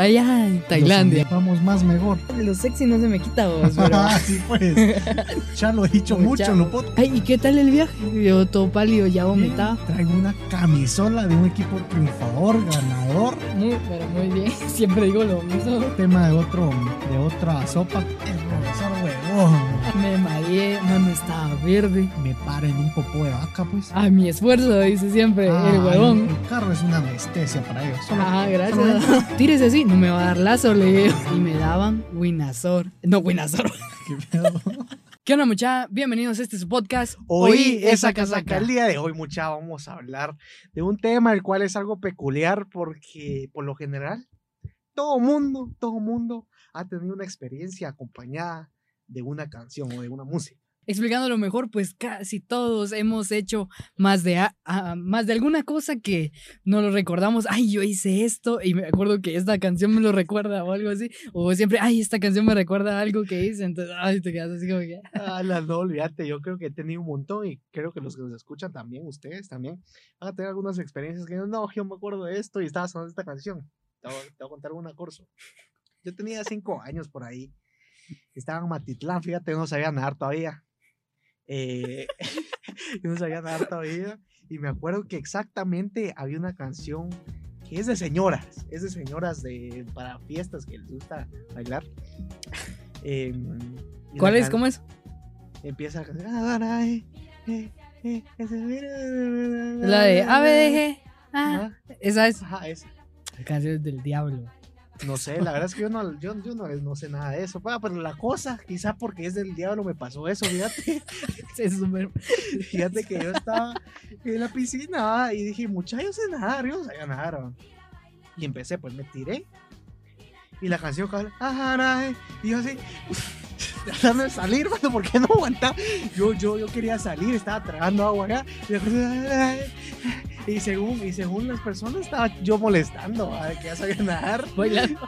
Allá en Tailandia. Vamos más mejor. Lo sexy no se me quita vos, pero... Ah, sí, pues. Ya lo he dicho mucho Ya. en los podcasts. Ay, ¿y qué tal el viaje? Yo todo pálido, ya vomitaba. Traigo una camisola de un equipo triunfador, ganador. Muy, pero muy bien. Siempre digo lo mismo. Tema de otro, de otra sopa. El profesor huevón. Mano, estaba verde. Me para en un popó de vaca, pues. A mi esfuerzo, dice siempre Ah, el huevón. El carro es una anestesia para ellos. Solo- Ah, solo gracias. Tírese así, no me va a dar lazo, le digo. Y me daban Winazor. No, Winazor. qué pedo. ¿Qué onda, mucha? Bienvenidos a este su podcast. Hoy esa casaca. casaca. El día de hoy, mucha, vamos a hablar de un tema el cual es algo peculiar porque por lo general todo mundo, todo mundo ha tenido una experiencia acompañada de una canción o de una música. Explicándolo mejor, pues casi todos hemos hecho más de, a- a- más de alguna cosa que no lo recordamos. Ay, yo hice esto y me acuerdo que esta canción me lo recuerda o algo así. O siempre, ay, esta canción me recuerda a algo que hice. Entonces, ay, te quedas así como que. Ah, la- no, olvídate, yo creo que he tenido un montón y creo que los que nos escuchan también, ustedes también, van a tener algunas experiencias que no, yo me acuerdo de esto y estaba sonando esta canción. Te voy, te voy a contar una corso. Yo tenía cinco años por ahí, estaba en Matitlán, fíjate, no sabía nadar todavía. Eh, yo no sabía nadar todavía y me acuerdo que exactamente había una canción que es de señoras, es de señoras de, para fiestas que les gusta bailar. Em, y la ¿Cuál es? ¿Cómo es? empieza a cantar. "Ahora, ese mira, La de ABDG. Ah, esa es. ajá, esa. Canciones del diablo. No sé, la verdad es que yo no, yo, no, no sé nada de eso. pero la cosa, quizá porque es del diablo, me pasó eso, fíjate. Fíjate que yo estaba en la piscina y dije, muchachos, sé nadar, yo no nadar. ah". Y empecé, pues me tiré. Y la canción, y yo así, tratando salir, mano, porque no aguantaba. Yo, yo, yo quería salir, estaba tragando agua acá. Y, y según, y según las personas, estaba yo molestando, ah, que ya sabía nadar. Bailando.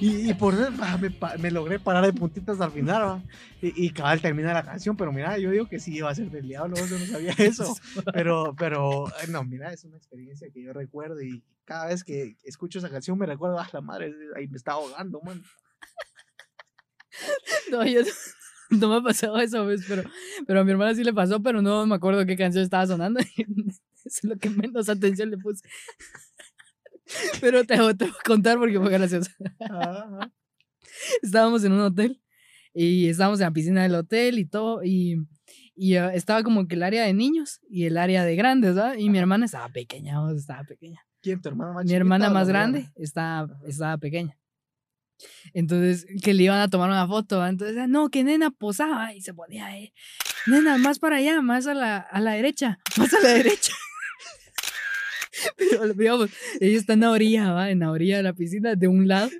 Y, y por eso ah, me, me logré parar de puntitas al final, ¿va? Y, y cabal termina la canción, pero mira, yo digo que sí iba a ser del diablo, yo no sabía eso. Pero, pero, ay, no, mira, es una experiencia que yo recuerdo y cada vez que escucho esa canción me recuerdo, ah, la madre, ahí me está ahogando, man. No, yo no, no me ha pasado eso, ¿ves? Pero, pero a mi hermana sí le pasó, pero no me acuerdo qué canción estaba sonando. Es lo que menos atención le puse. Pero te, voy- te voy a contar porque fue gracioso. Ajá. Estábamos en un hotel y estábamos en la piscina del hotel y todo. Y, y ah, estaba como que el área de niños y el área de grandes, ¿verdad? Y mi hermana estaba pequeña, estaba pequeña. ¿Quién, tu hermana más Mi hermana más grande estaba, estaba pequeña. Entonces, que le iban a tomar una foto. ¿va? Entonces, ah, no, que nena posaba y se ponía ahí. Nena, más para allá, más a la, a la derecha, más a la derecha. Pero, digamos, ella está en la orilla, ¿va? en la orilla de la piscina, de un lado,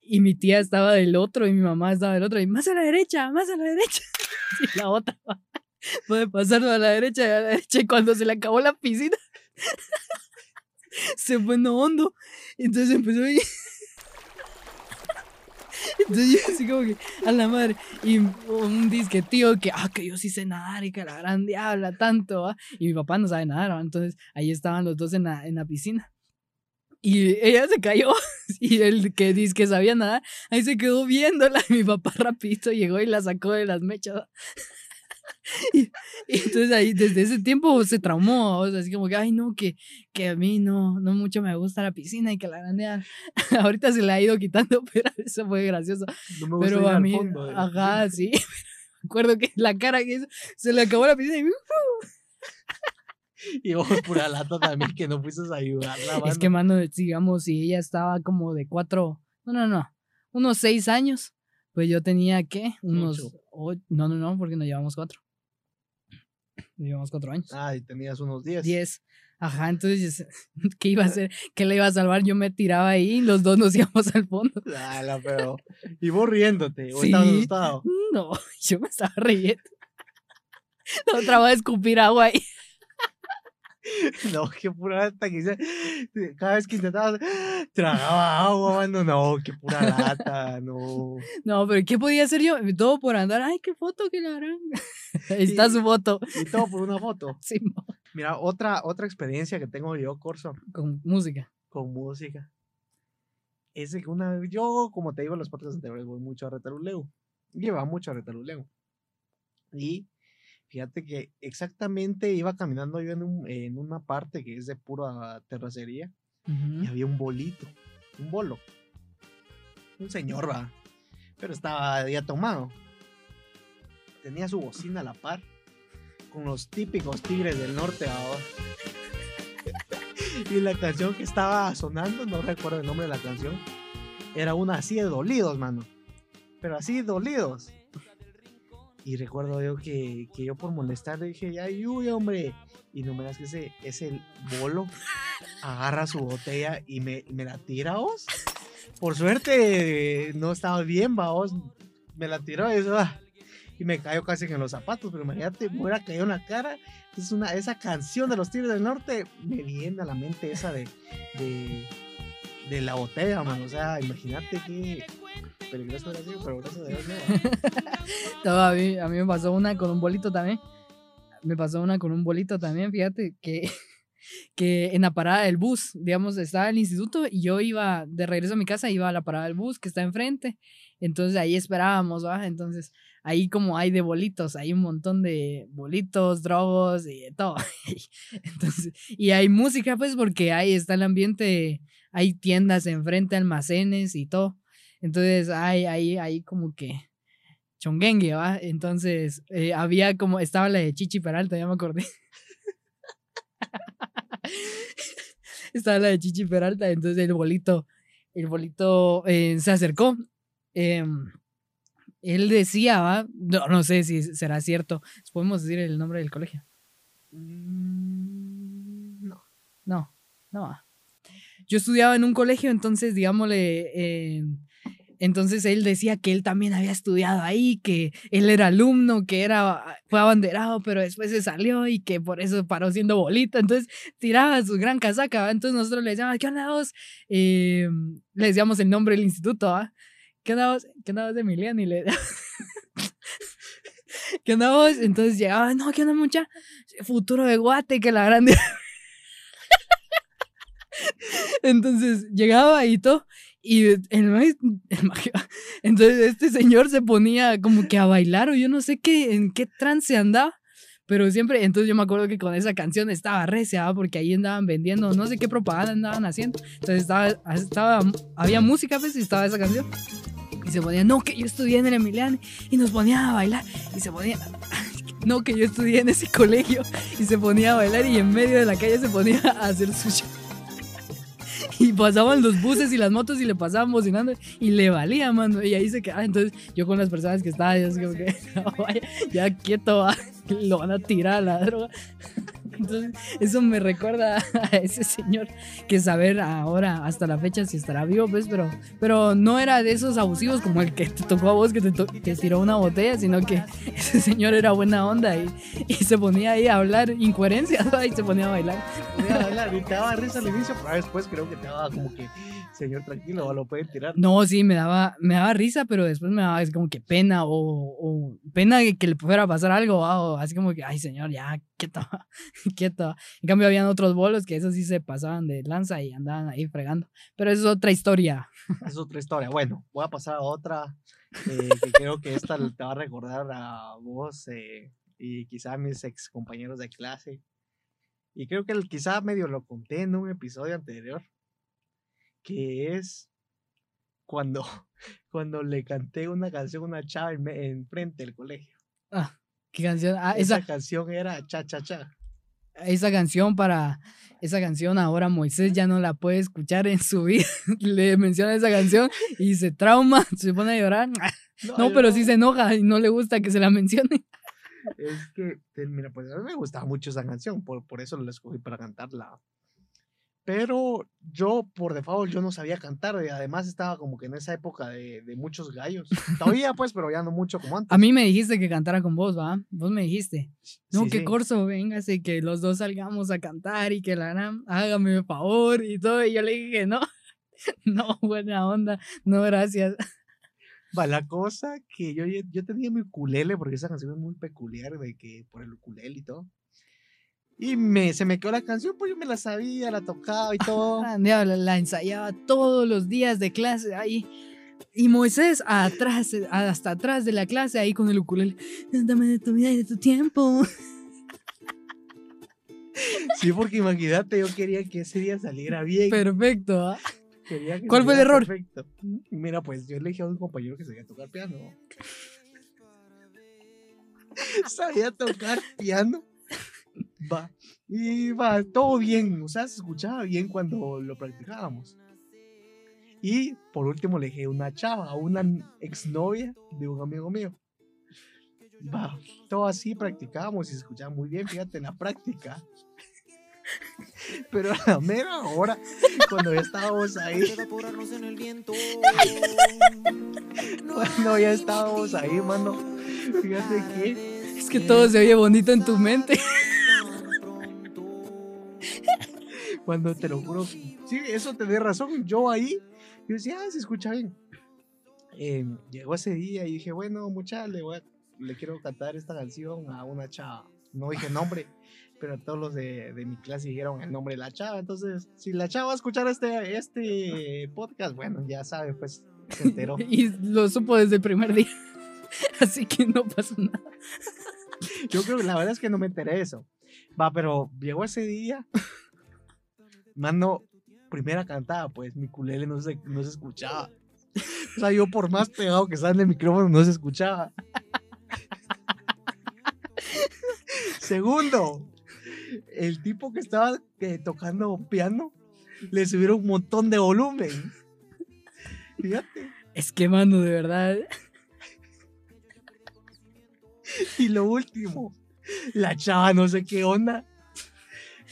y mi tía estaba del otro, y mi mamá estaba del otro, y más a la derecha, más a la derecha. Y la otra, ¿va? puede pasarlo a la derecha y a la derecha, y cuando se le acabó la piscina, se fue en hondo. Entonces empezó ahí. Entonces yo así como que, a la madre, y un disque tío que, ah, que yo sí sé nadar y que la gran diabla tanto, ¿va? y mi papá no sabe nadar, ¿va? entonces ahí estaban los dos en la, en la piscina. Y ella se cayó, y el que dice que sabía nadar, ahí se quedó viéndola, y mi papá rapidito llegó y la sacó de las mechas. ¿va? Y, y entonces ahí, desde ese tiempo se traumó, o sea, así como que, ay, no, que, que a mí no, no mucho me gusta la piscina y que la grande ahorita se la ha ido quitando, pero eso fue gracioso. No me gusta Pero a mí, fondo la ajá, sí. Me acuerdo que la cara que hizo, se le acabó la piscina y Y vos, pura lata también, que no fuiste a ayudarla, Es que, mano, digamos, si ella estaba como de cuatro, no, no, no, unos seis años, pues yo tenía, ¿qué? Unos, Ocho. no, no, no, porque nos llevamos cuatro. Llevamos cuatro años. Ah, y tenías unos 10. Diez. Ajá, entonces, ¿qué iba a hacer? ¿Qué le iba a salvar? Yo me tiraba ahí y los dos nos íbamos al fondo. Ala, pero. Y vos riéndote, o Sí. estabas asustado. No, yo me estaba riendo. La otra va a escupir agua ahí. No, qué pura lata que hice. Cada vez que intentaba, tragaba agua, mano. No, qué pura lata, no. No, pero ¿qué podía hacer yo? Todo por andar. Ay, qué foto que la harán. Ahí está su foto. Y todo por una foto. Sí, Mira, otra, otra experiencia que tengo yo, Corso, con música. con música. ese que una vez, yo, como te digo en los podcasts anteriores, voy mucho a Retaluleu. Lleva mucho a Retaluleu. Y fíjate que exactamente iba caminando yo en, un- en una parte que es de pura terracería y había un bolito, un bolo. Un señor, va. Pero estaba ya tomado. Tenía su bocina a la par. Con los típicos tigres del norte ahora. y la canción que estaba sonando, no recuerdo el nombre de la canción, era una así de dolidos, mano. Pero así dolidos. Y recuerdo yo que, que yo por molestar le dije, ay, uy, hombre. Y no me das que ese, ese bolo agarra su botella y me, me la tira, vos. Por suerte no estaba bien, va, vos. Me la tiró eso, ah, y me cayó casi en los zapatos, pero imagínate, me hubiera caído en la cara. Es una, esa canción de los Tigres del Norte me viene a la mente esa de, de, de la botella, man. O sea, imagínate qué peligroso sido, pero gracias a Dios a, mí, me pasó una con un bolito también. Me pasó una con un bolito también, fíjate, que, que en la parada del bus, digamos, estaba el instituto y yo iba de regreso a mi casa, iba a la parada del bus que está enfrente. Entonces ahí esperábamos, ¿va? Entonces ahí como hay de bolitos, hay un montón de bolitos, drogos y de todo. Entonces, y hay música, pues, porque ahí está el ambiente, hay tiendas enfrente, almacenes y todo. Entonces hay ahí, ahí como que chonguengue, ¿va? Entonces, eh, había como, estaba la de Chichi Peralta, ya me acordé. estaba la de Chichi Peralta, entonces el bolito, el bolito eh, se acercó. em, él decía, ¿va? No, no sé si será cierto. ¿Podemos decir el nombre del colegio? Mm, No. No, no. Yo estudiaba en un colegio, entonces, digámosle, eh, entonces él decía que él también había estudiado ahí, que él era alumno, que era, fue abanderado, pero después se salió y que por eso paró siendo bolita. Entonces tiraba su gran casaca. Entonces nosotros le decíamos, ¿qué onda vos? Eh, le decíamos el nombre del instituto, ¿va? ¿Qué onda vos? ¿Qué onda Emiliano? Y le ¿Qué onda vos? Entonces llegaba, no, ¿qué onda mucha? Futuro de Guate, que la grande. Entonces llegaba y todo. Y el maíz- entonces este señor se ponía como que a bailar o yo no sé qué, en qué trance andaba. Pero siempre, entonces yo me acuerdo que con esa canción estaba recia, porque ahí andaban vendiendo, no sé qué propaganda andaban haciendo. Entonces estaba, estaba, había música, pues, y estaba esa canción. Y se ponía, no, que yo estudié en el Emiliano. Y nos ponía a bailar. Y se ponía, no, que yo estudié en ese colegio. Y se ponía a bailar y en medio de la calle se ponía a hacer su show. Y pasaban los buses y las motos y le pasaban bocinando y le valía, mano. Y ahí se quedaba. Entonces yo con las personas que estaban, yo como que, "No, vaya, ya quieto, va, lo van a tirar a la droga. Entonces eso me recuerda a ese señor que saber ahora, hasta la fecha, si estará vivo, pues, pero, pero no era de esos abusivos como el que te tocó a vos, que te, te tiró una botella, sino que ese señor era buena onda y, y se ponía ahí a hablar incoherencias y se ponía a bailar. Podía bailar, y te daba risa al inicio, pero después creo que te daba como que, señor, tranquilo, lo pueden tirar. No, sí, me daba, me daba risa, pero después me daba así como que pena o, o pena que, que le fuera a pasar algo, o así como que, ay señor, ya, quieto, quieto. En cambio, habían otros bolos que esos sí se pasaban de lanza y andaban ahí fregando. Pero eso es otra historia. Es otra historia. Bueno, voy a pasar a otra eh, que creo que esta te va a recordar a vos eh, y quizá a mis ex compañeros de clase. Y creo que el- quizá medio lo conté en un episodio anterior, que es cuando, cuando le canté una canción a una chava en, en frente del colegio. Ah, ¿Qué canción? Ah, Esa, esa, canción era cha cha cha. esa canción para. Esa canción ahora Moisés ya no la puede escuchar en su vida. Le menciona esa canción y se trauma, se pone a llorar. No, pero sí se enoja y no le gusta que se la mencione. Es que, mira, pues a mí me gustaba mucho esa canción, por, por eso la escogí para cantarla. Pero yo, por default, yo no sabía cantar y además estaba como que en esa época de, de muchos gallos. Todavía, pues, pero ya no mucho como antes. A mí me dijiste que cantara con vos, ¿va? Vos me dijiste. No, Sí, que sí. corso, véngase, que los dos salgamos a cantar y que la gran, hágame favor y todo. Y yo le dije que no. No, buena onda. No, gracias. Va, la cosa que yo, yo tenía mi ukulele, porque esa canción es muy peculiar, de que por el ukulele y todo. Y me, se me quedó la canción, pues yo me la sabía, la tocaba y todo. Ah, diablo, la ensayaba todos los días de clase ahí. Y Moisés atrás, hasta atrás de la clase, ahí con el ukulele. Dame de tu vida y de tu tiempo. Sí, porque imagínate, yo quería que ese día saliera bien. Perfecto. ¿ah? Quería que ¿Cuál fue el error? Perfecto. Mira, pues yo elegí a un compañero que sabía tocar piano. sabía tocar piano. Va. Y va, todo bien. O sea, se escuchaba bien cuando lo practicábamos. Y por último le dejé una chava, a una exnovia de un amigo mío. Va, todo así practicábamos y se escuchaba muy bien, fíjate, en la práctica. Pero a la mera hora, cuando ya estábamos ahí, cuando ya estábamos ahí, mano, fíjate que Es que todo se oye bonito en tu mente. Cuando te lo juro, sí, eso te razón, yo ahí, yo decía, ah, se escucha bien. Eh, llegó ese día y dije, bueno, mucha, le voy a- le quiero cantar esta canción a una chava. No dije nombre, pero todos los de, de mi clase dijeron el nombre de la chava. Entonces, si la chava va a escuchar este, este podcast, bueno, ya sabe, pues se enteró. Y lo supo desde el primer día. Así que no pasó nada. Yo creo que la verdad es que no me enteré de eso. Va, pero llegó ese día. Mano, primera cantada, pues mi culele no se, no se escuchaba. O sea, yo por más pegado que estaba en el micrófono, no se escuchaba. Segundo, el tipo que estaba eh, tocando piano le subieron un montón de volumen. Fíjate. Es que, mano, de verdad. Y lo último, la chava no sé qué onda.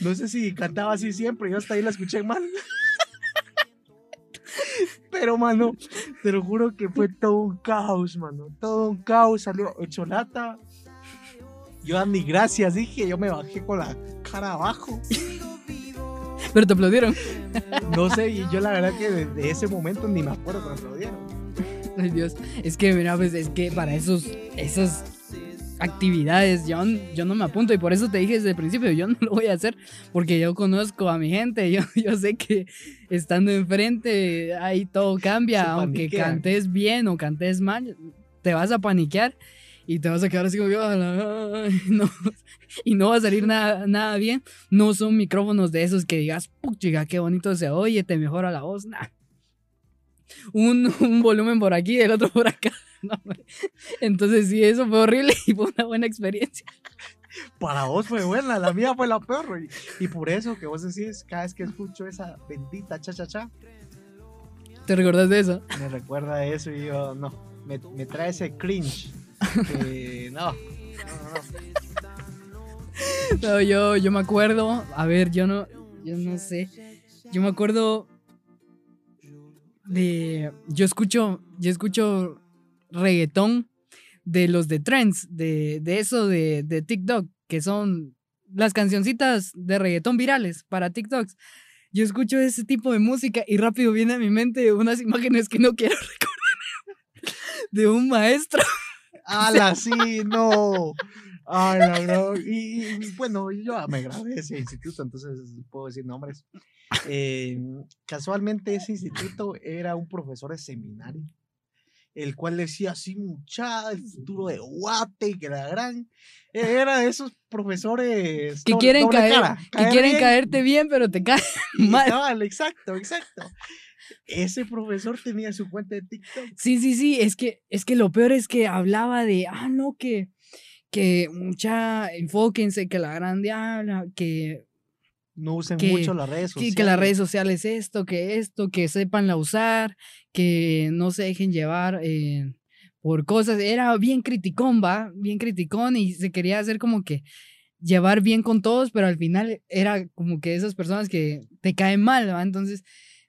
No sé si cantaba así siempre, yo hasta ahí la escuché mal. Pero, mano, te lo juro que fue todo un caos, mano. Todo un caos, salió Cholata. Yo ni gracias dije, yo me bajé con la cara abajo. Pero te aplaudieron. No sé, y yo la verdad que desde ese momento ni me acuerdo cuando aplaudieron. Ay, Dios. Es que, mira, pues es que para esos, esas actividades yo, yo no me apunto y por eso te dije desde el principio, yo no lo voy a hacer porque yo conozco a mi gente, yo, yo sé que estando enfrente ahí todo cambia, Se aunque cantes bien o cantes mal, te vas a paniquear y te vas a quedar así como que, "A la- ay", no, y no va a salir nada, nada bien. No son micrófonos de esos que digas, puchiga, qué bonito se oye, te mejora la voz. Un, un volumen por aquí, el otro por acá. No. Entonces sí, eso fue horrible y fue una buena experiencia. Para vos fue buena, la mía fue la peor. Y, y por eso que vos decís, cada vez que escucho esa bendita cha cha cha, ¿Te recuerdas de eso? me recuerda a eso y yo, no, me, me trae ese cringe. que no, no, no. No, yo, yo me acuerdo, a ver, yo no, yo no sé. Yo me acuerdo de. Yo escucho. Yo escucho reggaetón de los de trends, de, de eso de, de TikTok, que son las cancioncitas de reggaetón virales para TikToks. Yo escucho ese tipo de música y rápido viene a mi mente unas imágenes que no quiero recordar. De un maestro. ¡Hala, sí! ¡No! ¡Ay, la no! Y, y, bueno, yo me gradué de ese instituto, entonces puedo decir nombres. Eh, casualmente ese instituto era un profesor de seminario, el cual decía así, mucha, el futuro de Guate y que la gran... Era de esos profesores... Que quieren, caer, cara, que quieren bien caerte bien, pero te caen mal. exacto, exacto. Ese profesor tenía su cuenta de TikTok. Sí, sí, sí, es que, es que lo peor es que hablaba de, ah, no, que, que mucha, enfóquense, que la gran diabla, que, No usen Que- mucho las redes que, sociales. que las redes sociales esto, que esto, que sepanla usar, que no se dejen llevar eh, por cosas. Era bien criticón, va, bien criticón y se quería hacer como que llevar bien con todos, pero al final era como que esas personas que te caen mal, ¿va? Entonces,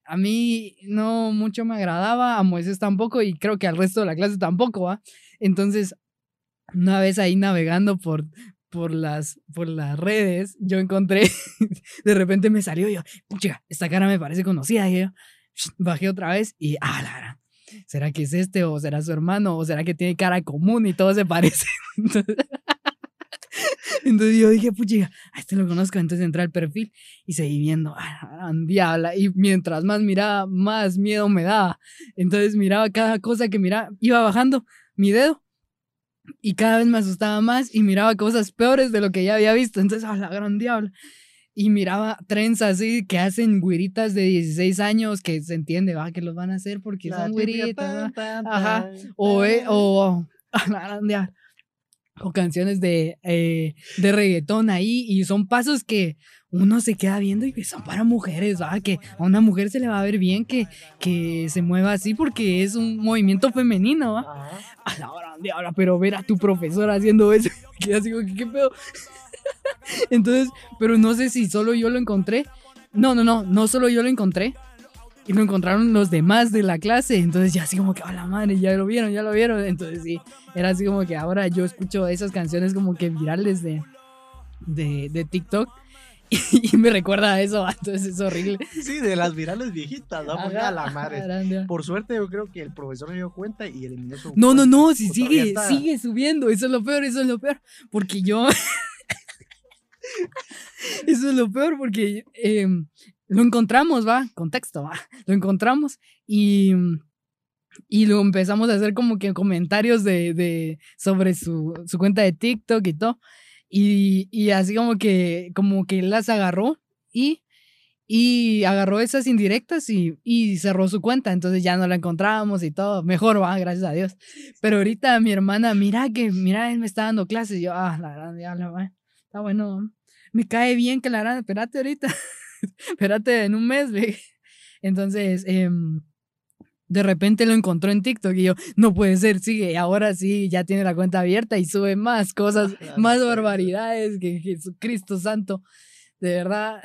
a mí no mucho me agradaba, a Moisés tampoco y creo que al resto de la clase tampoco, ¿va? Entonces, una vez ahí navegando por, por, las, por las redes, yo encontré, de repente me salió y yo, pucha, esta cara me parece conocida, y yo bajé otra vez y, ah, la gran, ¿será que es este o será su hermano o será que tiene cara común y todos se parecen? Entonces, yo dije, puchiga, a este lo conozco. Entonces entré al perfil y seguí viendo, ah, diabla. Y mientras más miraba, más miedo me daba. Entonces miraba cada cosa que miraba, iba bajando mi dedo y cada vez me asustaba más y miraba cosas peores de lo que ya había visto. Entonces, a la gran diabla. Y miraba trenzas así que hacen güiritas de 16 años que se entiende, va, que los van a hacer porque son güiritas. Ajá. O, eh, o, a la gran diabla o canciones de, eh, de reggaetón ahí y son pasos que uno se queda viendo y son para mujeres, ¿va? que a una mujer se le va a ver bien que, que se mueva así porque es un movimiento femenino, ¿va? A la hora de ahora, pero ver a tu profesor haciendo eso, que así como, ¿qué pedo? Entonces, pero no sé si solo yo lo encontré. No, no, no, no solo yo lo encontré, y lo encontraron los demás de la clase. Entonces ya así como que, a la madre, ya lo vieron, ya lo vieron. Entonces sí, era así como que ahora yo escucho esas canciones como que virales de, de, de TikTok. Y, me recuerda a eso, entonces es horrible. Sí, de las virales viejitas, ¿no? a la madre. Por suerte yo creo que el profesor se dio cuenta y eliminó su... No, no, no, si sigue, sigue subiendo, eso es lo peor, eso es lo peor. Porque yo... eso es lo peor porque eh, lo encontramos, va, contexto, va, lo encontramos y, y lo empezamos a hacer como que comentarios de, de sobre su, su, cuenta de TikTok y todo. Y, y, así como que, como que las agarró y, y agarró esas indirectas y, y cerró su cuenta. Entonces ya no la encontrábamos y todo. Mejor va, gracias a Dios. Pero ahorita mi hermana, mira que, mira, él me está dando clases. Yo, ah, la verdad, ya, la, está bueno. Me cae bien que la verdad, espérate ahorita. espérate, en un mes, ve. Entonces, em, de repente lo encontró en TikTok y yo, no puede ser, sigue, ahora sí, ya tiene la cuenta abierta y sube más cosas, más barbaridades que Jesucristo Santo. De verdad.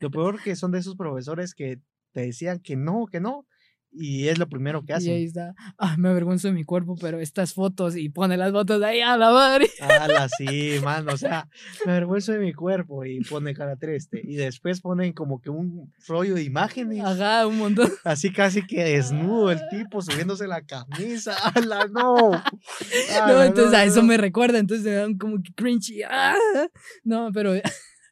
Lo peor que son de esos profesores que te decían que no, que no, y es lo primero que hace. Y ahí está. Ah, me avergüenzo de mi cuerpo, pero estas fotos y pone las fotos ahí a la madre. Ah, sí, man. O sea, me avergüenzo de mi cuerpo y pone cara triste. Y después ponen como que un rollo de imágenes. Ajá, un montón. Así casi que desnudo el tipo subiéndose la camisa. ¡Hala, no! no, entonces a eso me recuerda. Entonces me dan como que cringy. ¡Ah! No, pero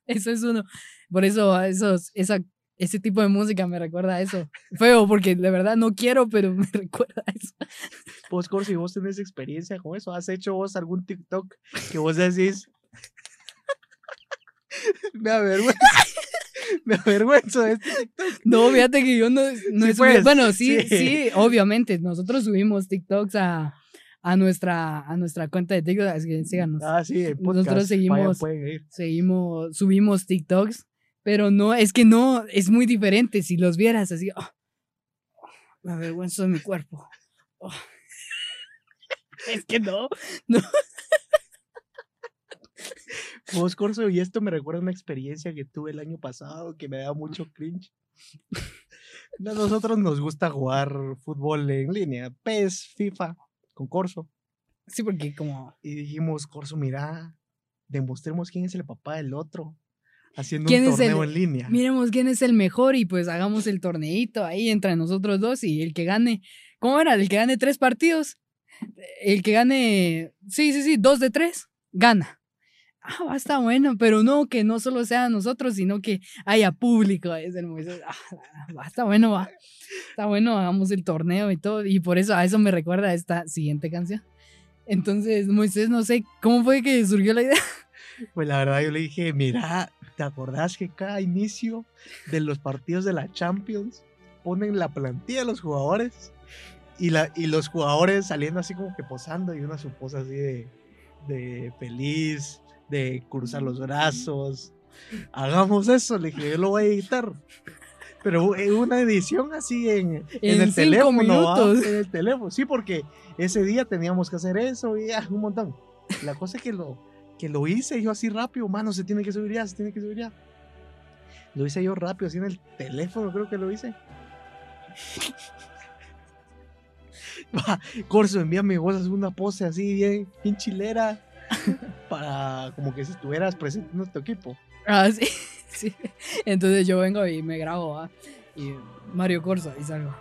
eso es uno. Por eso, esos, esa ese tipo de música me recuerda a eso. Feo, porque de verdad no quiero, pero me recuerda a eso. Vos, Corsi, vos tenés experiencia con eso. ¿Has hecho vos algún TikTok que vos decís? me avergüenzo. me avergüenzo de este TikTok. No, fíjate que yo no, no pues, Bueno, sí, sí, obviamente. Nosotros subimos TikToks a, a nuestra, a nuestra cuenta de TikTok, así que síganos. Ah, sí, Nosotros seguimos, seguimos, subimos TikToks pero no, es que no, es muy diferente. Si los vieras así, oh, me avergüenzo de mi cuerpo. Oh. es que no, no. Vos, Corso, y esto me recuerda a una experiencia que tuve el año pasado que me da mucho cringe. A nosotros nos gusta jugar fútbol en línea, PES, FIFA, con Corso. Sí, porque como... Y dijimos, Corso, mira, demostremos quién es el papá del otro haciendo un torneo en línea. Miremos quién es el mejor y pues hagamos el torneito ahí entre nosotros dos y el que gane, ¿cómo era? El que gane tres partidos, el que gane, sí, sí, sí, dos de tres, gana. Ah, va, está bueno, pero no que no solo sea nosotros, sino que haya público. Es el Ah, está bueno, va. Está bueno, hagamos el torneo y todo. Y por eso a eso me recuerda esta siguiente canción. Entonces, Moisés, no sé, ¿cómo fue que surgió la idea? Pues la verdad yo le dije, mira, ¿te acordás que cada inicio de los partidos de la Champions ponen la plantilla de los jugadores? Y, la, y los jugadores saliendo así como que posando y una su posa así de, de feliz, de cruzar los brazos. Hagamos eso, le dije, yo lo voy a editar. Pero en una edición así en, en, el teléfono. En el teléfono, sí, porque ese día teníamos que hacer eso y ya, un montón. La cosa es que lo, que lo hice yo así rápido, mano, se tiene que subir ya, se tiene que subir ya. Lo hice yo rápido, así en el teléfono creo que lo hice. Va, Corso, envíame vos hacer una pose así bien, bien chilera para como que si estuvieras presente en nuestro equipo. Ah, sí, sí. Entonces yo vengo y me grabo, y Mario Corso y salgo.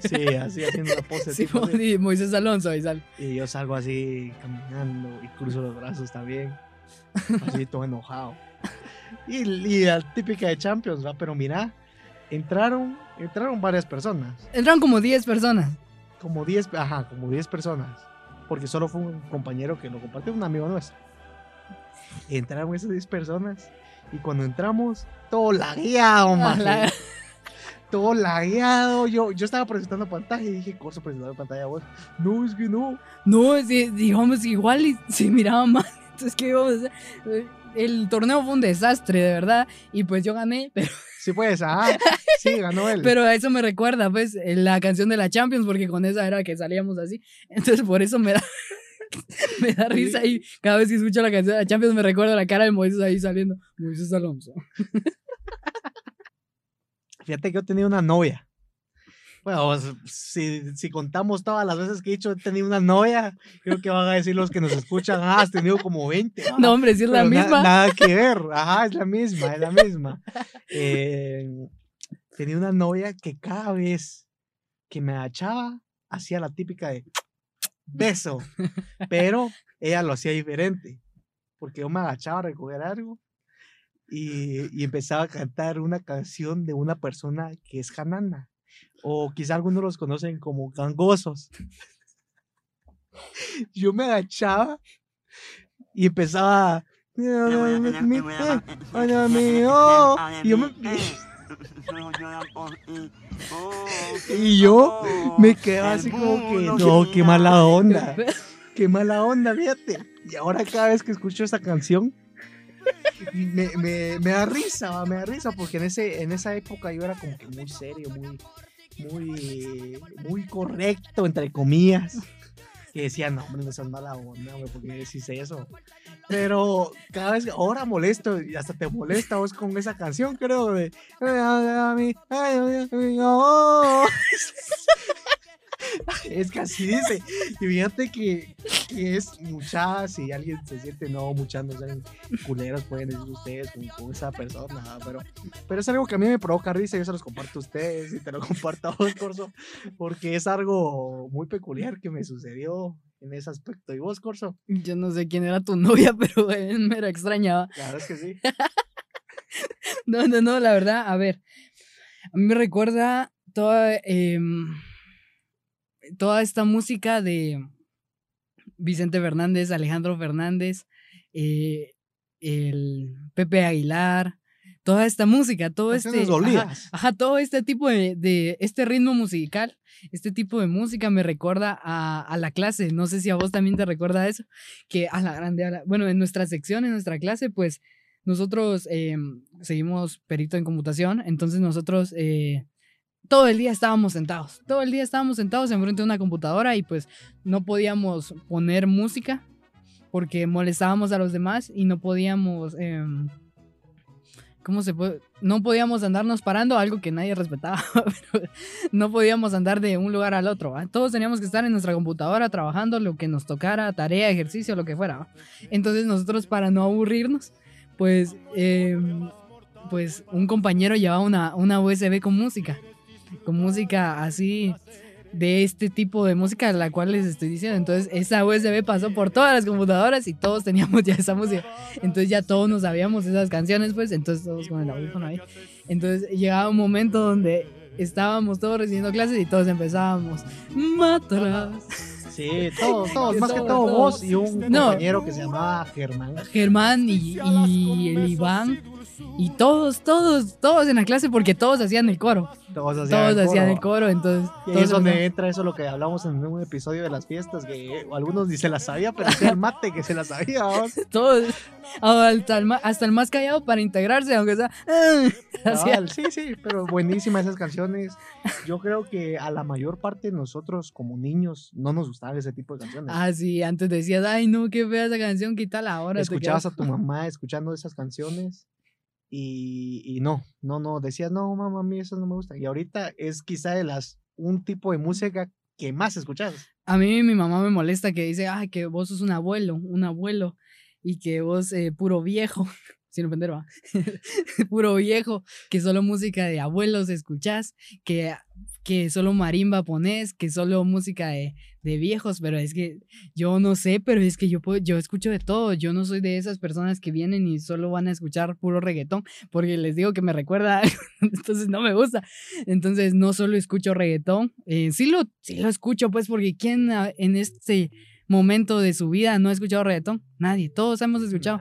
Sí, así haciendo la pose. Sí, tipo y Moisés Alonso ahí sale. Y yo salgo así caminando y cruzo los brazos también. Así todo enojado. Y, y la típica de Champions, ¿va? Pero mira, entraron, entraron varias personas. Entraron como 10 personas. Como 10, ajá, como 10 personas. Porque solo fue un compañero que lo compartió, un amigo nuestro. Entraron esas 10 personas. Y cuando entramos, todo lagueado, Ah, la- Todo lagueado. Yo, yo estaba presentando pantalla y dije, Corso, presentando pantalla vos. No, es que no. No, digamos igual y se miraba mal. Entonces, ¿qué íbamos a hacer? Eh, El torneo fue un desastre, de verdad. Y pues yo gané, pero, Sí, pues, ajá. Sí, ganó él. pero a eso me recuerda, pues, eh, la canción de la Champions, porque con esa era que salíamos así. Entonces, por eso me da, me da risa. Y cada vez que escucho la canción de la Champions, me recuerda la cara de Moisés ahí saliendo. Moisés Alonso. Fíjate que yo tenía una novia. Bueno, si, si contamos todas las veces que he dicho he tenido una novia, creo que van a decir los que nos escuchan, ah, has tenido como 20. ah". No, hombre, si es la Pero na- misma. nada que ver, ajá, es la misma, es la misma. Eh, tenía una novia que cada vez que me agachaba, hacía la típica de beso, pero ella lo hacía diferente, porque yo me agachaba a recoger algo y, y empezaba a cantar una canción de una persona que es janana, o quizá algunos los conocen como gangosos. Yo me agachaba y empezaba y yo me, y yo me quedaba así como que no, qué mala onda, qué mala onda, fíjate. Y ahora cada vez que escucho esa canción me, da risa, me da risa porque en ese en esa época yo era como que muy serio, muy muy correcto entre comillas. Que decía, no, hombre, no seas mala onda, güey, porque decís eso. Pero cada vez, ahora molesto, y hasta te molesta vos con esa canción, creo, de... Es que así dice. Y fíjate que, que es mucha, si alguien se siente, no, muchas no sean culeros, pueden decir ustedes con, con esa persona, pero, pero es algo que a mí me provoca risa, yo se los comparto a ustedes y te lo comparto a vos, Corso, porque es algo muy peculiar que me sucedió en ese aspecto. ¿Y vos, Corso? Yo no sé quién era tu novia, pero eh, me la extrañaba. La verdad es que sí. No, no, no, la verdad, a ver. A mí me recuerda toda, em, toda esta música de Vicente Fernández, Alejandro Fernández, eh, el Pepe Aguilar, toda esta música, todo este. Canciones Ajá, ajá, todo este tipo de, de- este ritmo musical, este tipo de música me recuerda a, a la clase. No sé si a vos también te recuerda eso, que a la grande, a la- bueno, en nuestra sección, en nuestra clase, pues nosotros eh, seguimos perito en computación, entonces nosotros eh, todo el día estábamos sentados, todo el día estábamos sentados enfrente de una computadora y pues no podíamos poner música porque molestábamos a los demás y no podíamos, em, ¿cómo se puede? No podíamos andarnos parando, algo que nadie respetaba, pero no podíamos andar de un lugar al otro, todos teníamos que estar en nuestra computadora trabajando lo que nos tocara, tarea, ejercicio, lo que fuera. Entonces nosotros para no aburrirnos, pues, em, pues un compañero llevaba una, una USB con música, con música así de este tipo de música la cual les estoy diciendo. Entonces esa USB pasó por todas las computadoras y todos teníamos ya esa música. Entonces ya todos nos sabíamos esas canciones, pues, entonces todos con el audífono ahí. Entonces llegaba un momento donde estábamos todos recibiendo clases y todos empezábamos, mátalas. Sí, todos, todos, más que todo vos y un No. compañero que se llamaba Germán. Germán y, y el Iván y todos, todos, todos en la clase porque todos hacían el coro. Todos hacían Todos el hacían coro. el coro, entonces. Y ahí todos es donde hacían- entra eso lo que hablamos en un episodio de las fiestas, que algunos ni se las sabía, pero hacía el mate que se las sabía. todos, hasta el, ma- hasta el más callado para integrarse, aunque sea. sí, sí, pero buenísimas esas canciones. Yo creo que a la mayor parte de nosotros como niños no nos gustaban ese tipo de canciones. Ah, sí, antes decías, ay, no, qué fea esa canción, quítala ahora. Escuchabas a tu mamá escuchando esas canciones y, no, no, no, decías, no, mamá, a mí eso no me gusta. Y ahorita es quizá de las, un tipo de música que más escuchas. A mí mi mamá me molesta que dice, ay, que vos sos un abuelo, un abuelo, y que vos, eh, puro viejo, sin ofender, va, puro viejo, que solo música de abuelos escuchás, que que solo marimba pones, que solo música de, de viejos, pero es que yo no sé, pero es que yo puedo, yo escucho de todo, yo no soy de esas personas que vienen y solo van a escuchar puro reggaetón, porque les digo que me recuerda, entonces no me gusta, entonces no solo escucho reggaetón, eh, sí, lo, sí lo escucho pues porque ¿quién en este momento de su vida no ha escuchado reggaetón? Nadie, todos hemos escuchado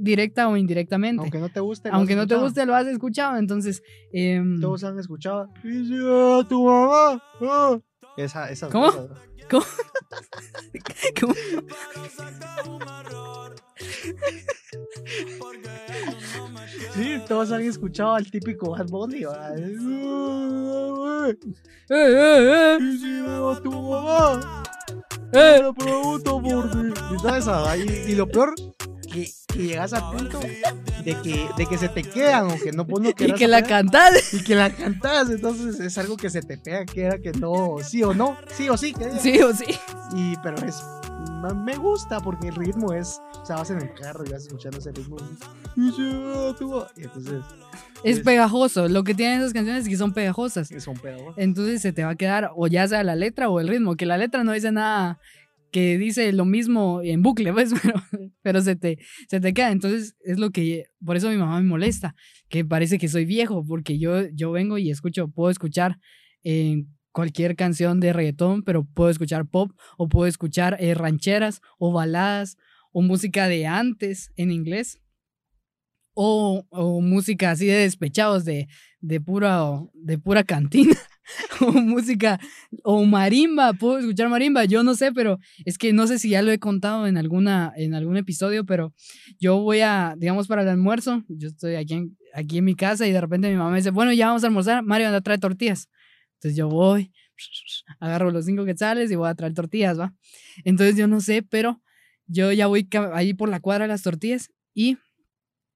directa o indirectamente. Aunque no te guste. Aunque no te guste, lo has escuchado. Entonces. Em, Todos han escuchado. Y tu mamá. Ah". Esa, esa ¿Cómo? ¿Cómo? ¿Cómo? Sí, todos han escuchado al típico Bad Bunny. ¡Eh, eh, eh! Y si veo a tu mamá. ¡Eh! Te pregunto por ti. Y sabes, y, y lo peor, que, que llegas al punto de que, de que se te quedan o que no pues no Y que la cantas. y que la cantas. Entonces es algo que se te pega, que era que no, sí o no, sí o sí. que. Sí o sí. Y, pero es. Me gusta porque el ritmo es. O sea, vas en el carro y vas escuchando ese ritmo. Y. Y entonces. Es Es- pegajoso. Lo que tienen esas canciones es que son pegajosas. Son pedagogos. Entonces se te va a quedar o ya sea la letra o el ritmo, que la letra no dice nada que dice lo mismo en bucle, pues, pero, se, te, se te queda. Entonces es lo que, por eso mi mamá me molesta, que parece que soy viejo, porque yo, yo vengo y escucho, puedo escuchar eh, cualquier canción de reggaetón, pero puedo escuchar pop o puedo escuchar eh, rancheras o baladas o música de antes en inglés. O, o música así de despechados, de, de, pura, de pura cantina o música o marimba, puedo escuchar marimba, yo no sé, pero es que no sé si ya lo he contado en alguna en algún episodio, pero yo voy a digamos para el almuerzo, yo estoy aquí en, aquí en mi casa y de repente mi mamá me dice, "Bueno, ya vamos a almorzar, Mario anda a traer tortillas." Entonces yo voy, agarro los cinco quetzales y voy a traer tortillas, ¿va? Entonces yo no sé, pero yo ya voy ahí por la cuadra de las tortillas y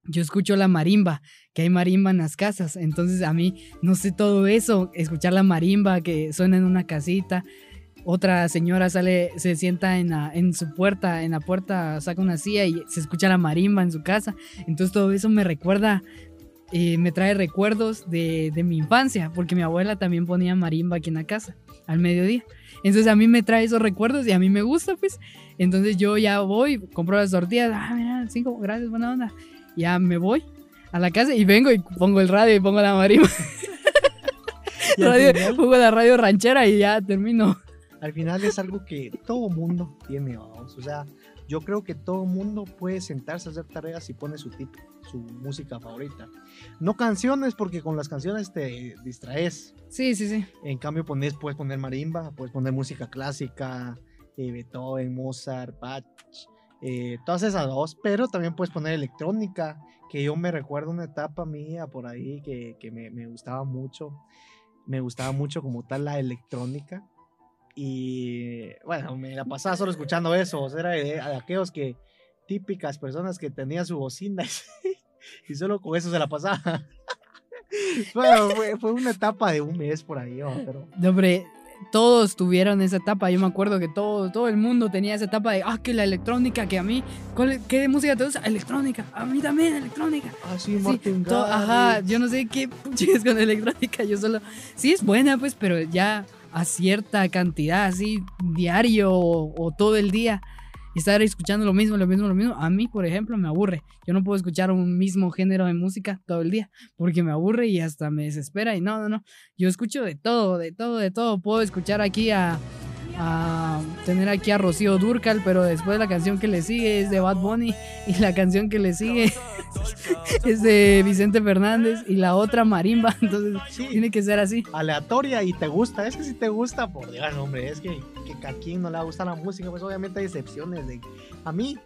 yo escucho la marimba, que hay marimba en las casas. Entonces a mí, no sé todo eso, escuchar la marimba que suena en una casita. Otra señora sale, se sienta en, en su puerta, en la puerta saca una silla y se escucha la marimba en su casa. Entonces todo eso me recuerda, eh, me trae recuerdos de, de mi infancia, porque mi abuela también ponía marimba aquí en la casa al mediodía. Entonces a mí me trae esos recuerdos y a mí me gusta, pues. Entonces yo ya voy, compro las tortillas, ah, mira, cinco, gracias, buena onda. Ya me voy a la casa y vengo y pongo el radio y pongo la marimba. Radio- pongo la radio ranchera y ya termino. al final es algo que todo mundo tiene, vamos. O sea, yo creo que todo mundo puede sentarse a hacer tareas y pone su tipo, su música favorita. No canciones, porque con las canciones te distraes. Sí, sí, sí. En cambio, pones, puedes poner marimba, puedes poner música clásica, eh, Beethoven, Mozart, Bach, eh, todas esas dos, pero también puedes poner electrónica, que yo me recuerdo una etapa mía por ahí que, que me, me gustaba mucho, me gustaba mucho como tal la electrónica. Y bueno, me la pasaba solo escuchando eso, o sea, era de, aquellos que, típicas personas que tenían su bocina y solo con eso se la pasaba. fue, fue una etapa de un mes por ahí, pero No, hombre, todos tuvieron esa etapa. Yo me acuerdo que todo, todo el mundo tenía esa etapa de, ah, que la electrónica, que a mí, ¿cuál- ¿qué música te gusta? Electrónica. A mí también, electrónica. Ah, sí, Martin ajá, yo no sé qué puches con electrónica, yo solo, sí es buena pues, pero ya a cierta cantidad, así diario o, o todo el día, estar escuchando lo mismo, lo mismo, lo mismo, a mí, por ejemplo, me aburre. Yo no puedo escuchar un mismo género de música todo el día, porque me aburre y hasta me desespera y no, no, no, yo escucho de todo, de todo, de todo, puedo escuchar aquí a... a tener aquí a Rocío Durcal, pero después la canción que le sigue es de Bad Bunny y la canción que le sigue es de Vicente Fernández y la otra marimba, entonces Sí, tiene que ser así. aleatoria y te gusta. Es que si te gusta, por Dios, hombre, es que, que a quien no le gusta la música, pues obviamente hay excepciones. De, a mí,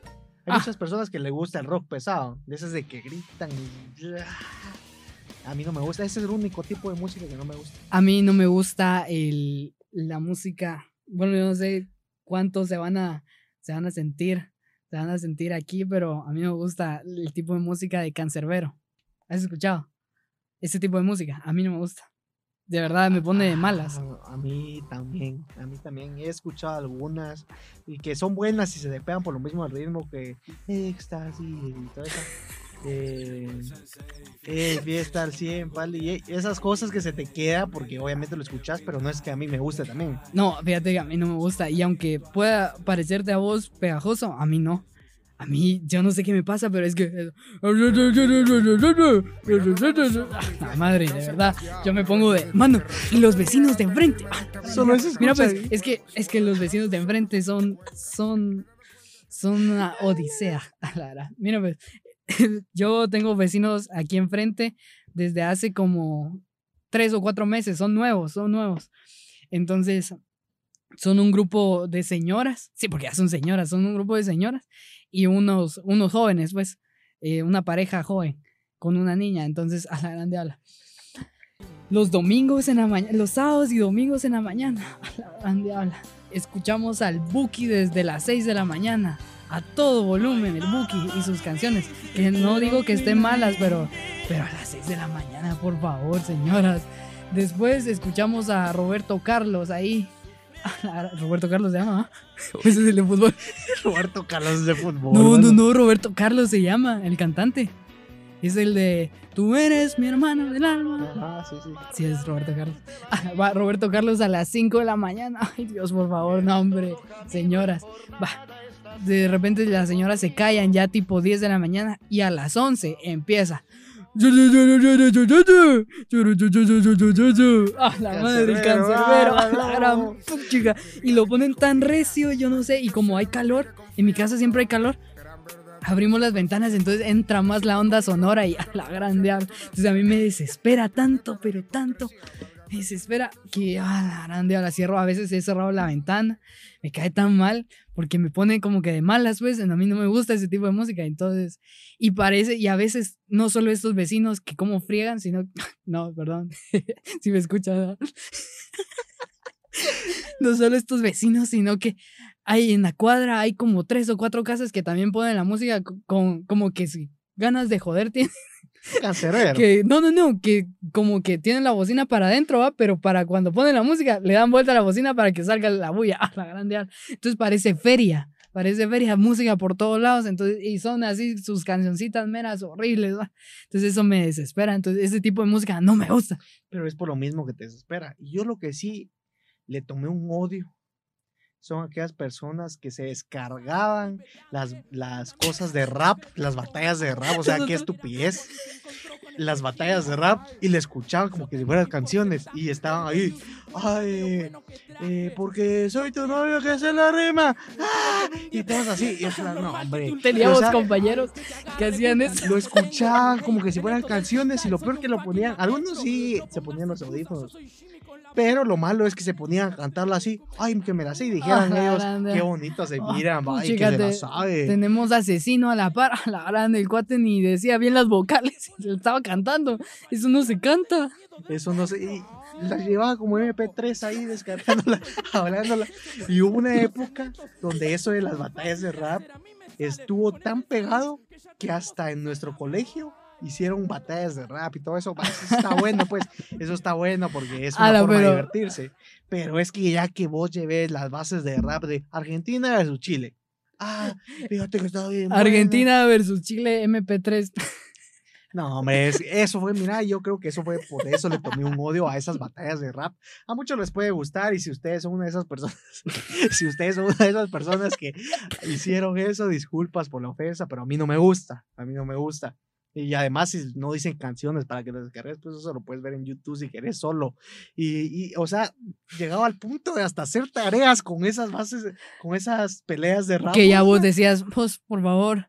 hay Ah. muchas personas que le gusta el rock pesado, de esas de que gritan. y- A mí no me gusta, ese es el único tipo de música que no me gusta. A mí no me gusta el, la música, bueno, yo no sé cuántos se van a se van a sentir, se van a sentir aquí, pero a mí me gusta el tipo de música de cancerbero. ¿Has escuchado? Ese tipo de música, a mí no me gusta. De verdad me pone de malas. Ah, A mí también, a mí también. He escuchado algunas y que son buenas y se le pegan por lo mismo al ritmo que éxtasis y todo eso. eh, eh, fiesta al 100, vale, y esas cosas que se te queda porque obviamente lo escuchas, pero no es que a mí me guste también. No, fíjate que a mí no me gusta. Y aunque pueda parecerte a vos pegajoso, a mí no. A mí, yo no sé qué me pasa, pero es que. La madre, de verdad. Yo me pongo de. Mano, y los vecinos de enfrente. Solo eso Mira, pues, es que, es que los vecinos de enfrente son. Son. Son una odisea. La verdad. Mira, pues. Yo tengo vecinos aquí enfrente desde hace como tres o cuatro meses. Son nuevos, son nuevos. Entonces, son un grupo de señoras. Sí, porque ya son señoras, son un grupo de señoras y unos, unos jóvenes, pues, eh, una pareja joven con una niña, entonces a la grande habla. Los domingos en la mañana, los sábados y domingos en la mañana, a la grande habla. Escuchamos al Buki desde las 6 de la mañana, a todo volumen, el Buki y sus canciones, que no digo que estén malas, pero, pero a las 6 de la mañana, por favor, señoras. Después escuchamos a Roberto Carlos ahí. Roberto Carlos se llama, ¿ah? Ese es el de fútbol. Roberto Carlos de fútbol. No, no, no, Roberto Carlos se llama, el cantante. Es el de Tú eres mi hermano del alma. Ajá, sí, sí. Sí, es Roberto Carlos. Ah, va, Roberto Carlos a las 5 de la mañana. Ay, Dios, por favor, no, hombre. Señoras. Va. De repente las señoras se callan ya tipo 10 de la mañana y a las 11 empieza. Ah, la madre, el Cancerbero, la gran. Y lo ponen tan recio, yo no sé. Y como hay calor, en mi casa siempre hay calor. Abrimos las ventanas, entonces entra más la onda sonora y a la grande. Entonces a mí me desespera tanto, pero tanto. Desespera que a la grande ahora cierro. A veces he cerrado la ventana. Me cae tan mal porque me pone como que de malas, pues. A mí no me gusta ese tipo de música. Entonces, y parece, y a veces no solo estos vecinos que como friegan, sino. No, perdón. si me escuchan. ¿no? solo estos vecinos, sino que hay en la cuadra, hay como tres o cuatro casas que también ponen la música co- con, como que si ganas de joder tienen. Cancerbero. Que, no, no, no, que como que tienen la bocina para adentro, ¿va? pero para cuando ponen la música le dan vuelta a la bocina para que salga la bulla. ¡Ah, la grande! Entonces parece feria, parece feria, música por todos lados, entonces, y son así sus cancioncitas meras horribles, ¿va? Entonces eso me desespera, entonces ese tipo de música no me gusta. Pero es por lo mismo que te desespera. Y yo lo que sí le tomé un odio son aquellas personas que se descargaban las, las cosas de rap, las batallas de rap, o sea, qué estupidez. Las batallas de rap y le escuchaban como que si fueran canciones y estaban ahí, ay, eh, porque soy tu novio que se la rima, ¡ah! y todos así, y es la- no, hombre. Teníamos O sea, compañeros que hacían eso. lo escuchaban como que si fueran canciones y lo peor que lo ponían, algunos sí se ponían los audífonos, pero lo malo es que se ponían a cantarla así, ay, que me la sé y dijeran Ah, ellos, grande. qué bonito se Ah, miran, va, y que se la sabe. Tenemos asesino a la par, a la grande, el cuate ni decía bien las vocales, se estaba cantando. Eso no se canta. Eso no sé, y la llevaba como MP3 ahí descargándola, hablándola. Y hubo una época donde eso de las batallas de rap estuvo tan pegado que hasta en nuestro colegio hicieron batallas de rap y todo eso. Eso está bueno, pues, eso está bueno porque es una Ala, forma de pero- divertirse. Pero es que ya que vos lleves las bases de rap de Argentina versus Chile. Ah, fíjate que está bien. Argentina versus Chile MP3. No, hombre, es- eso fue, mira, yo creo que eso fue por eso le tomé un odio a esas batallas de rap. A muchos les puede gustar y si ustedes son una de esas personas, si ustedes son una de esas personas que hicieron eso, disculpas por la ofensa, pero a mí no me gusta, a mí no me gusta. Y además, si no dicen canciones para que las descargues, pues eso lo puedes ver en YouTube si querés solo. Y, y, o sea, llegaba al punto de hasta hacer tareas con esas bases, con esas peleas de rap. Que ya vos decías, pues, por favor,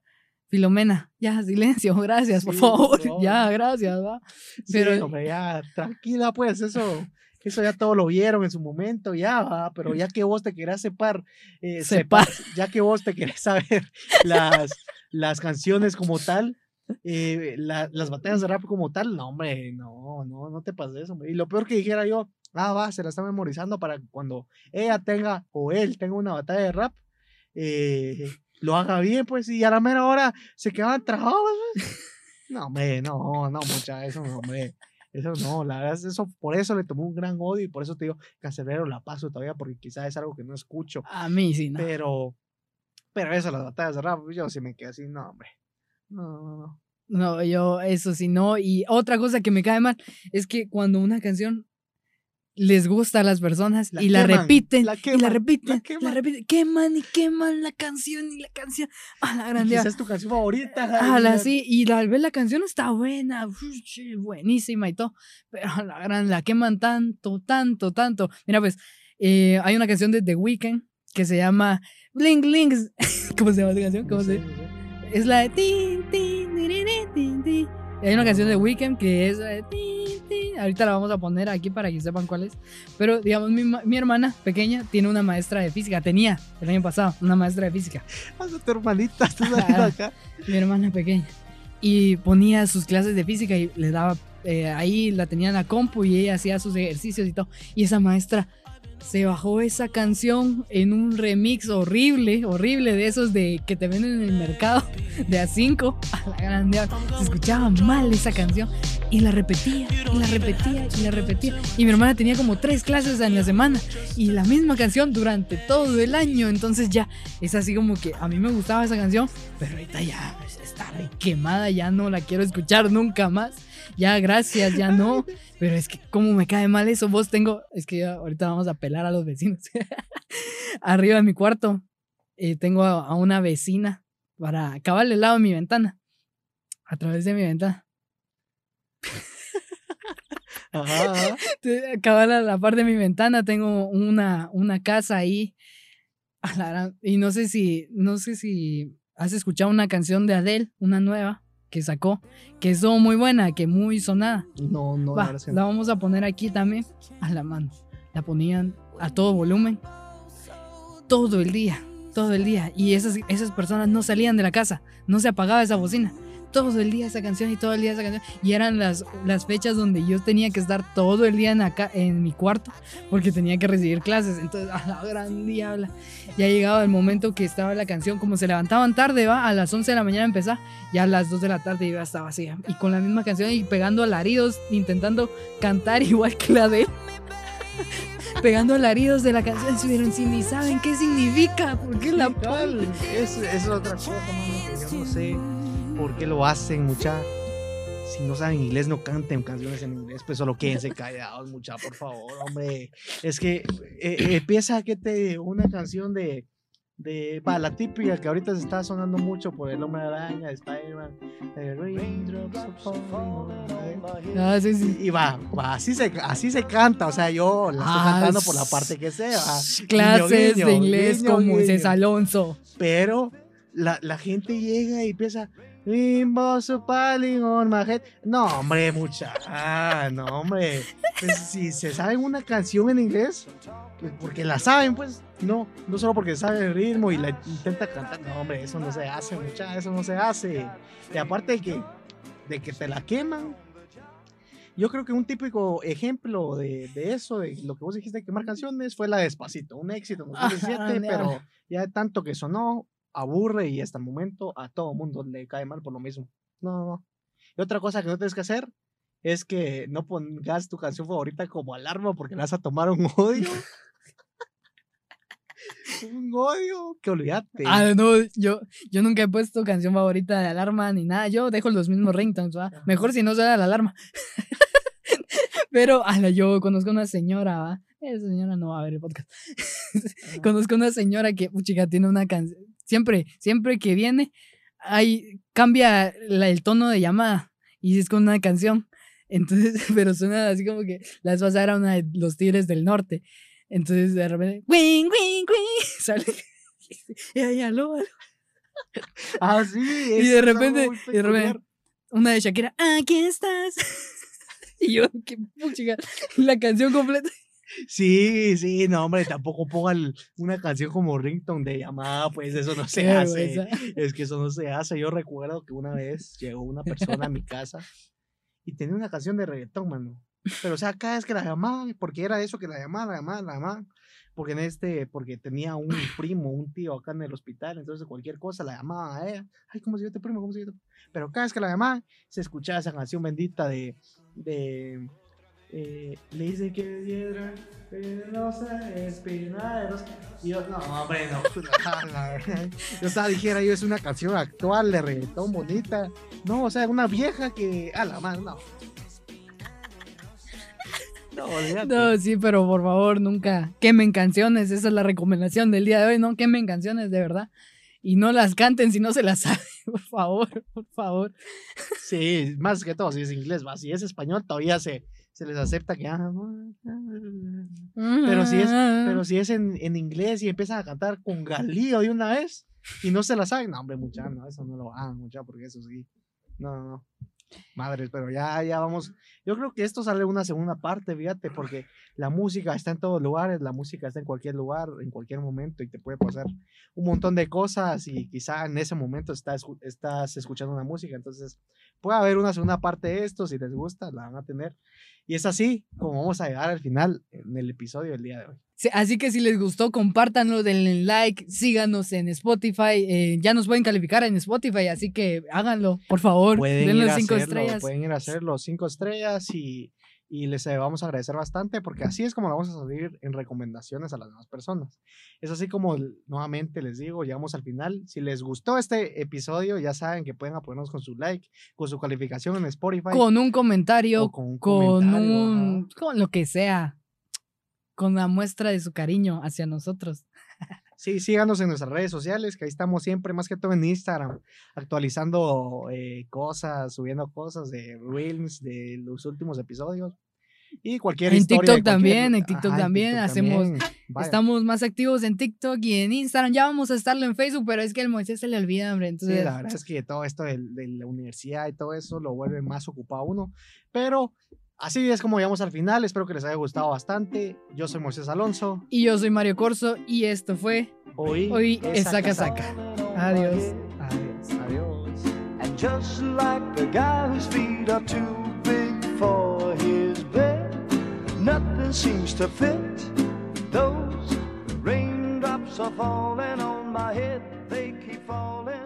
Filomena, ya, silencio, gracias, por Sí, favor, ya, gracias, va. Sí, Pero- hombre, ya, tranquila, pues, eso, eso ya todo lo vieron en su momento, ya, va, pero ya que vos te querés separ, eh, Separ. separ, ya que vos te querés saber las, las canciones como tal, eh, la- las batallas de rap como tal, no, hombre, no, no, no te pases eso, hombre. Y lo peor que dijera yo, ah, va, se la está memorizando para cuando ella tenga, o él tenga una batalla de rap, eh, lo haga bien, pues, y a la mera hora se quedaban trabados, pues. No, hombre, no, no, mucha, eso no, hombre. Eso no, la verdad es eso, por eso le tomé un gran odio y por eso te digo, Cancerbero la paso todavía porque quizás es algo que no escucho. A mí sí, ¿no? Pero, pero eso, las batallas de rap, yo sí me quedé así, no, hombre. No, no, no. No, yo eso sí no. Y otra cosa que me cae mal es que cuando una canción les gusta a las personas La y la queman, repiten la y la queman, repiten, la la, queman. repiten, queman y queman la canción y la canción. A la grande. Quizás es tu canción favorita. A la sí, y tal vez la canción está buena, buenísima y todo, pero a la gran la queman tanto, tanto, tanto. Mira, pues, eh, hay una canción de The Weeknd que se llama Bling Bling. ¿Cómo se llama esa canción? No ¿Cómo sé, se no sé. Es la de tin, Y Hay una canción de Weeknd que es de tin, tin. Ahorita la vamos a poner aquí para que sepan cuál es. Pero, digamos, mi, mi hermana pequeña tiene una maestra de física. Tenía el año pasado una maestra de física Haz a tu hermanita, saliendo acá. mi hermana pequeña. Y ponía sus clases de física y le daba, eh, ahí la tenía en la compu y ella hacía sus ejercicios y todo. Y esa maestra se bajó esa canción en un remix horrible, horrible de esos de que te venden en el mercado de a 5 a la gran. Se escuchaba mal esa canción y la repetía, y la repetía, y la repetía. Y mi hermana tenía como tres clases en la semana y la misma canción durante todo el año. Entonces ya es así como que a mí me gustaba esa canción, pero ahorita ya pues, está quemada, ya no la quiero escuchar nunca más. Ya, gracias, ya no. Pero es que como me cae mal eso, vos tengo, es que ahorita vamos a pelar a los vecinos. Arriba de mi cuarto eh, tengo a una vecina para acabar al lado de mi ventana. A través de mi ventana. Ajá, ajá. La par de mi ventana tengo una, una casa ahí. Y no sé si, no sé si has escuchado una canción de Adele, una nueva que sacó, que es muy buena, que muy sonada. No, no, Va, la vamos a poner aquí también a la mano. La ponían a todo volumen. Todo el día, todo el día. Y esas, esas personas no salían de la casa, no se apagaba esa bocina. Todo el día esa canción y todo el día esa canción. Y eran las, las fechas donde yo tenía que estar todo el día en, acá, en mi cuarto porque tenía que recibir clases. Entonces, a la gran diabla. Ya llegaba el momento que estaba la canción, como se levantaban tarde, va, a las 11 de la mañana empezaba, ya a las 2 de la tarde ya estaba así. Y con la misma canción y pegando alaridos, intentando cantar igual que la de él. Pegando alaridos de la canción, estuvieron si ni saben qué significa, por qué la cabal, es, es otra cosa, mano, que yo no sé por qué lo hacen, mucha. Si no saben inglés, no canten canciones en inglés, pues solo quédense callados, mucha, por favor, hombre. Es que eh, eh, empieza que te una canción de, de va, la típica que ahorita se está sonando mucho por el hombre araña, de Spider-Man. My- Ah, sí, sí. Y va, va, así se, así se canta, o sea, yo la estoy Ah, cantando por la parte que sea. Clases Guiño, de inglés guiño, con. Moisés Alonso. Pero la, la gente llega y empieza. "Rainbows are falling on my head". No, hombre, mucha. Ah, no, hombre. Pues, si se saben una canción en inglés, pues porque la saben, pues no, no solo porque saben el ritmo y la intenta cantar. No, hombre, eso no se hace, mucha, eso no se hace. Y aparte de que, de que te la queman. Yo creo que un típico ejemplo de, de eso, de lo que vos dijiste de quemar canciones, fue la Despacito, un éxito en 2017, Ah, pero ya tanto que sonó, aburre y hasta el momento a todo mundo le cae mal por lo mismo. No, no, no. Y otra cosa que no tienes que hacer es que no pongas tu canción favorita como alarma porque le vas a tomar un odio. un odio que olvídate. Ah, no, yo, yo nunca he puesto canción favorita de alarma ni nada. Yo dejo los mismos ringtones, ¿va? Mejor si no suena la alarma. Pero, ala, yo conozco una señora, ¿va? Esa señora no va a ver el podcast. conozco una señora que, chica, tiene una canción. Siempre, siempre que viene, hay, cambia la- el tono de llamada y es con una canción. Entonces, pero suena así como que la vez pasada era una de los Tigres del Norte. Entonces, de repente, wing, wing, wing, sale. Y ahí, aló, aló. Ah, sí. Y de repente, y de repente, una de Shakira, aquí estás. Y yo, qué puchica, la canción completa. Sí, sí, no, hombre, tampoco pongan una canción como ringtone de llamada, pues eso no se hace. Es que eso no se hace. Yo recuerdo que una vez llegó una persona a mi casa y tenía una canción de reggaetón, mano. Pero, o sea, cada vez que la llamaban, porque era eso que la llamaban, la llamaban, la llamaban. Porque en este, porque tenía un primo, un tío acá en el hospital, entonces cualquier cosa la llamaban a ella. Ay, ¿cómo se llama tu primo? ¿Cómo se llama? tu-?" Pero cada vez que la llamaban, se escuchaba esa canción bendita de, de, eh, le dice que piedra venenosa, espinaderos. Y yo, no, hombre, no. la verdad. Yo estaba dijera, yo es una canción actual de reggaetón bonita. No, o sea, una vieja que. A la mano, no. No, olvídate. No, sí, pero por favor, nunca quemen canciones. Esa es la recomendación del día de hoy. No quemen canciones, de verdad. Y no las canten si no se las saben. Por favor, por favor. Sí, más que todo, si es inglés, va. Si es español, todavía se, se les acepta que. ah, Pero si es, pero si es en, en inglés y empiezan a cantar con galío de una vez y no se la saben, no, hombre, mucha, no, eso no lo hagan, mucha, porque eso sí. No, no, no. Madres, pero ya, ya vamos. Yo creo que esto sale una segunda parte, fíjate, porque la música está en todos lugares, la música está en cualquier lugar, en cualquier momento, y te puede pasar un montón de cosas, y quizá en ese momento estás, estás escuchando una música. Entonces, puede haber una segunda parte de esto, si les gusta, la van a tener. Y es así como vamos a llegar al final en el episodio del día de hoy. Sí, Así que si les gustó, compártanlo, denle like, síganos en Spotify. eh, ya nos pueden calificar en Spotify, así que háganlo, por favor. pueden denle ir a cinco hacerlo, estrellas. pueden ir a hacer los cinco estrellas y, y les eh, vamos a agradecer bastante porque así es como vamos a salir en recomendaciones a las demás personas. Es así como nuevamente les digo, llegamos al final. Si les gustó este episodio, ya saben que pueden apoyarnos con su like, con su calificación en Spotify. Con un comentario, con un con comentario, un. ajá. con lo que sea. Con la muestra de su cariño hacia nosotros. Sí, síganos en nuestras redes sociales, que ahí estamos siempre, más que todo en Instagram, actualizando eh, cosas, subiendo cosas de Reels, de los últimos episodios. Y cualquier En historia de TikTok también, cualquier- en TikTok Ajá, también hacemos- también. Estamos más activos en TikTok y en Instagram. Ya vamos a estarlo en Facebook, pero es que el Moisés se le olvida, hombre. Sí, Entonces, la verdad es que todo esto del- de, la universidad y todo eso lo vuelve más ocupado uno. Pero así es como llegamos al final. Espero que les haya gustado bastante. Yo soy Moisés Alonso. y yo soy Mario Corso y esto fue Hoy, Hoy es Saca Saca. Adiós. Adiós. Adiós. And just like the guy whose feet are too big for his bed, nothing seems to fit. Those raindrops are falling on my head, they keep falling.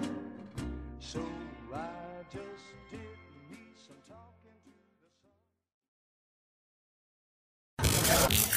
Yeah.